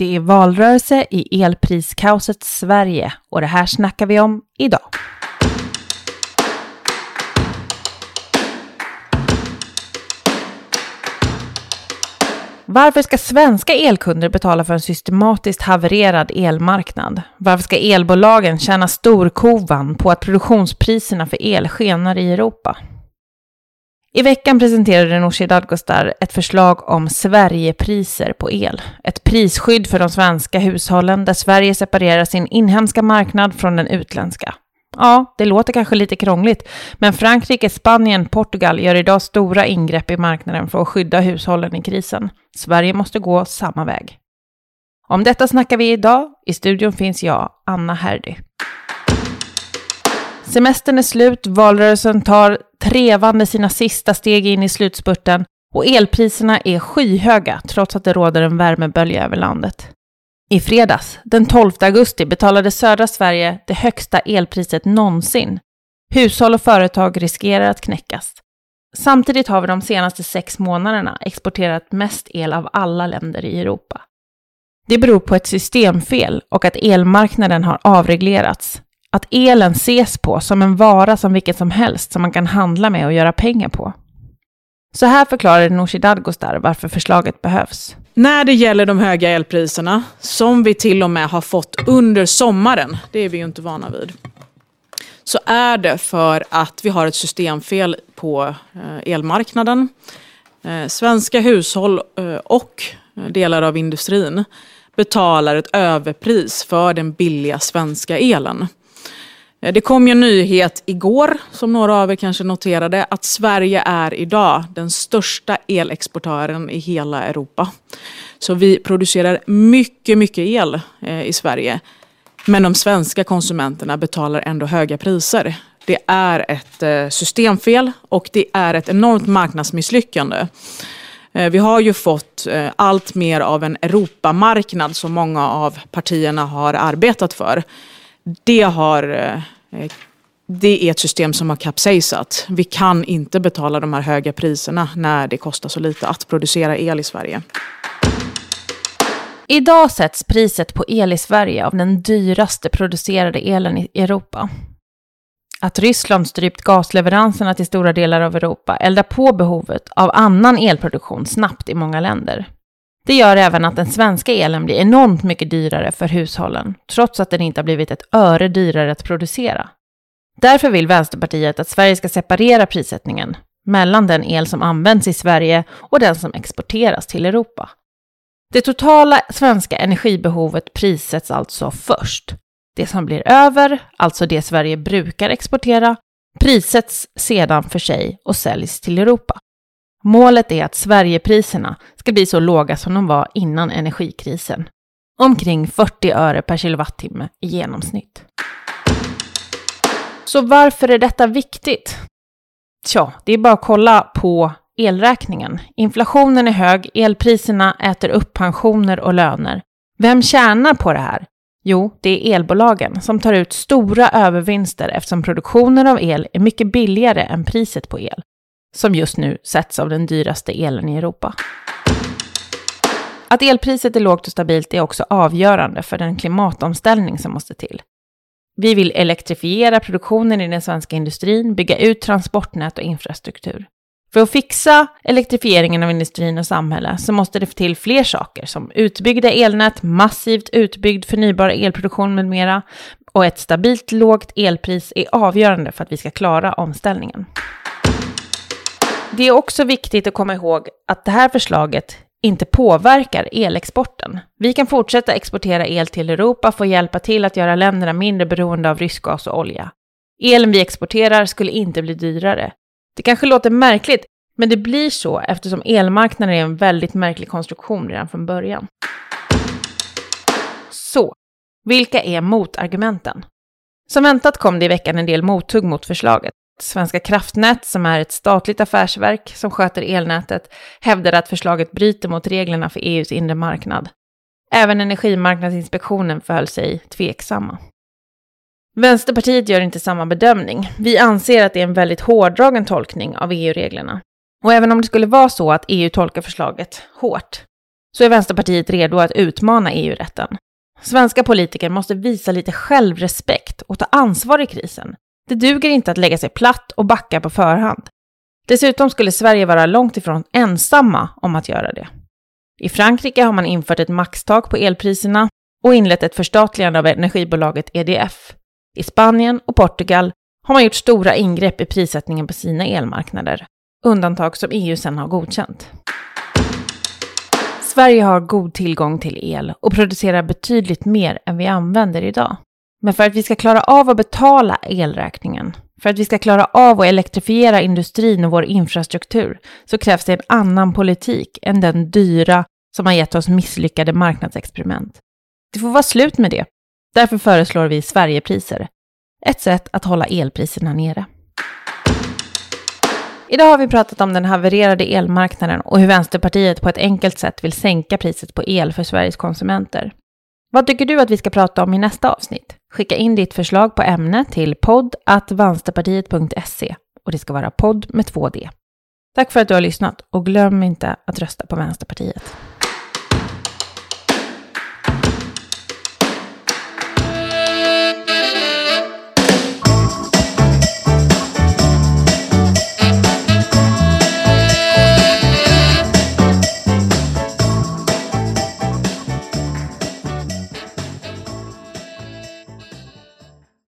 Det är valrörelse i elpriskaosets Sverige och det här snackar vi om idag. Varför ska svenska elkunder betala för en systematiskt havererad elmarknad? Varför ska elbolagen tjäna storkovan på att produktionspriserna för el skenar i Europa? I veckan presenterade Nooshi Dadgostar ett förslag om Sverigepriser på el. Ett prisskydd för de svenska hushållen där Sverige separerar sin inhemska marknad från den utländska. Ja, det låter kanske lite krångligt, men Frankrike, Spanien, Portugal gör idag stora ingrepp i marknaden för att skydda hushållen i krisen. Sverige måste gå samma väg. Om detta snackar vi idag. I studion finns jag, Anna Herdy. Semestern är slut, valrörelsen tar trevande sina sista steg in i slutspurten och elpriserna är skyhöga trots att det råder en värmebölja över landet. I fredags, den 12 augusti, betalade södra Sverige det högsta elpriset någonsin. Hushåll och företag riskerar att knäckas. Samtidigt har vi de senaste sex månaderna exporterat mest el av alla länder i Europa. Det beror på ett systemfel och att elmarknaden har avreglerats. Att elen ses på som en vara som vilket som helst som man kan handla med och göra pengar på. Så här förklarar Nooshi Dadgostar varför förslaget behövs. När det gäller de höga elpriserna, som vi till och med har fått under sommaren, det är vi ju inte vana vid, så är det för att vi har ett systemfel på eh, elmarknaden. Eh, svenska hushåll eh, och delar av industrin betalar ett överpris för den billiga svenska elen. Eh, det kom ju en nyhet igår, som några av er kanske noterade, att Sverige är idag den största elexportören i hela Europa. Så vi producerar mycket, mycket el eh, i Sverige. Men de svenska konsumenterna betalar ändå höga priser. Det är ett eh, systemfel och det är ett enormt marknadsmisslyckande. Vi har ju fått allt mer av en Europamarknad som många av partierna har arbetat för. Det, har, eh, det är ett system som har kapsejsat. Vi kan inte betala de här höga priserna när det kostar så lite att producera el i Sverige. Idag sätts priset på el i Sverige av den dyraste producerade elen i Europa. Att Ryssland strypt gasleveranserna till stora delar av Europa eldar på behovet av annan elproduktion snabbt i många länder. Det gör även att den svenska elen blir enormt mycket dyrare för hushållen, trots att den inte har blivit ett öre dyrare att producera. Därför vill Vänsterpartiet att Sverige ska separera prissättningen mellan den el som används i Sverige och den som exporteras till Europa. Det totala svenska energibehovet prissätts alltså först. Det som blir över, alltså det Sverige brukar exportera, prissätts sedan för sig och säljs till Europa. Målet är att Sverigepriserna ska bli så låga som de var innan energikrisen. Omkring 40 öre per kilowattimme i genomsnitt. Så varför är detta viktigt? Tja, det är bara att kolla på elräkningen. Inflationen är hög, elpriserna äter upp pensioner och löner. Vem tjänar på det här? Jo, det är elbolagen som tar ut stora övervinster eftersom produktionen av el är mycket billigare än priset på el, som just nu sätts av den dyraste elen i Europa. Att elpriset är lågt och stabilt är också avgörande för den klimatomställning som måste till. Vi vill elektrifiera produktionen i den svenska industrin, bygga ut transportnät och infrastruktur. För att fixa elektrifieringen av industrin och samhälle så måste det till fler saker som utbyggda elnät, massivt utbyggd förnybar elproduktion med mera och ett stabilt lågt elpris är avgörande för att vi ska klara omställningen. Det är också viktigt att komma ihåg att det här förslaget inte påverkar elexporten. Vi kan fortsätta exportera el till Europa för att hjälpa till att göra länderna mindre beroende av rysk gas och olja. Elen vi exporterar skulle inte bli dyrare. Det kanske låter märkligt, men det blir så eftersom elmarknaden är en väldigt märklig konstruktion redan från början. Så, vilka är motargumenten? Som väntat kom det i veckan en del mothugg mot förslaget. Svenska kraftnät, som är ett statligt affärsverk som sköter elnätet, hävdade att förslaget bryter mot reglerna för EUs inre marknad. Även Energimarknadsinspektionen förhöll sig tveksamma. Vänsterpartiet gör inte samma bedömning. Vi anser att det är en väldigt hårdragen tolkning av EU-reglerna. Och även om det skulle vara så att EU tolkar förslaget hårt, så är Vänsterpartiet redo att utmana EU-rätten. Svenska politiker måste visa lite självrespekt och ta ansvar i krisen. Det duger inte att lägga sig platt och backa på förhand. Dessutom skulle Sverige vara långt ifrån ensamma om att göra det. I Frankrike har man infört ett maxtak på elpriserna och inlett ett förstatligande av energibolaget EDF. I Spanien och Portugal har man gjort stora ingrepp i prissättningen på sina elmarknader, undantag som EU sedan har godkänt. Sverige har god tillgång till el och producerar betydligt mer än vi använder idag. Men för att vi ska klara av att betala elräkningen, för att vi ska klara av att elektrifiera industrin och vår infrastruktur, så krävs det en annan politik än den dyra som har gett oss misslyckade marknadsexperiment. Det får vara slut med det. Därför föreslår vi Sverigepriser, ett sätt att hålla elpriserna nere. Idag har vi pratat om den havererade elmarknaden och hur Vänsterpartiet på ett enkelt sätt vill sänka priset på el för Sveriges konsumenter. Vad tycker du att vi ska prata om i nästa avsnitt? Skicka in ditt förslag på ämne till podd.vansterpartiet.se och det ska vara podd med två D. Tack för att du har lyssnat och glöm inte att rösta på Vänsterpartiet.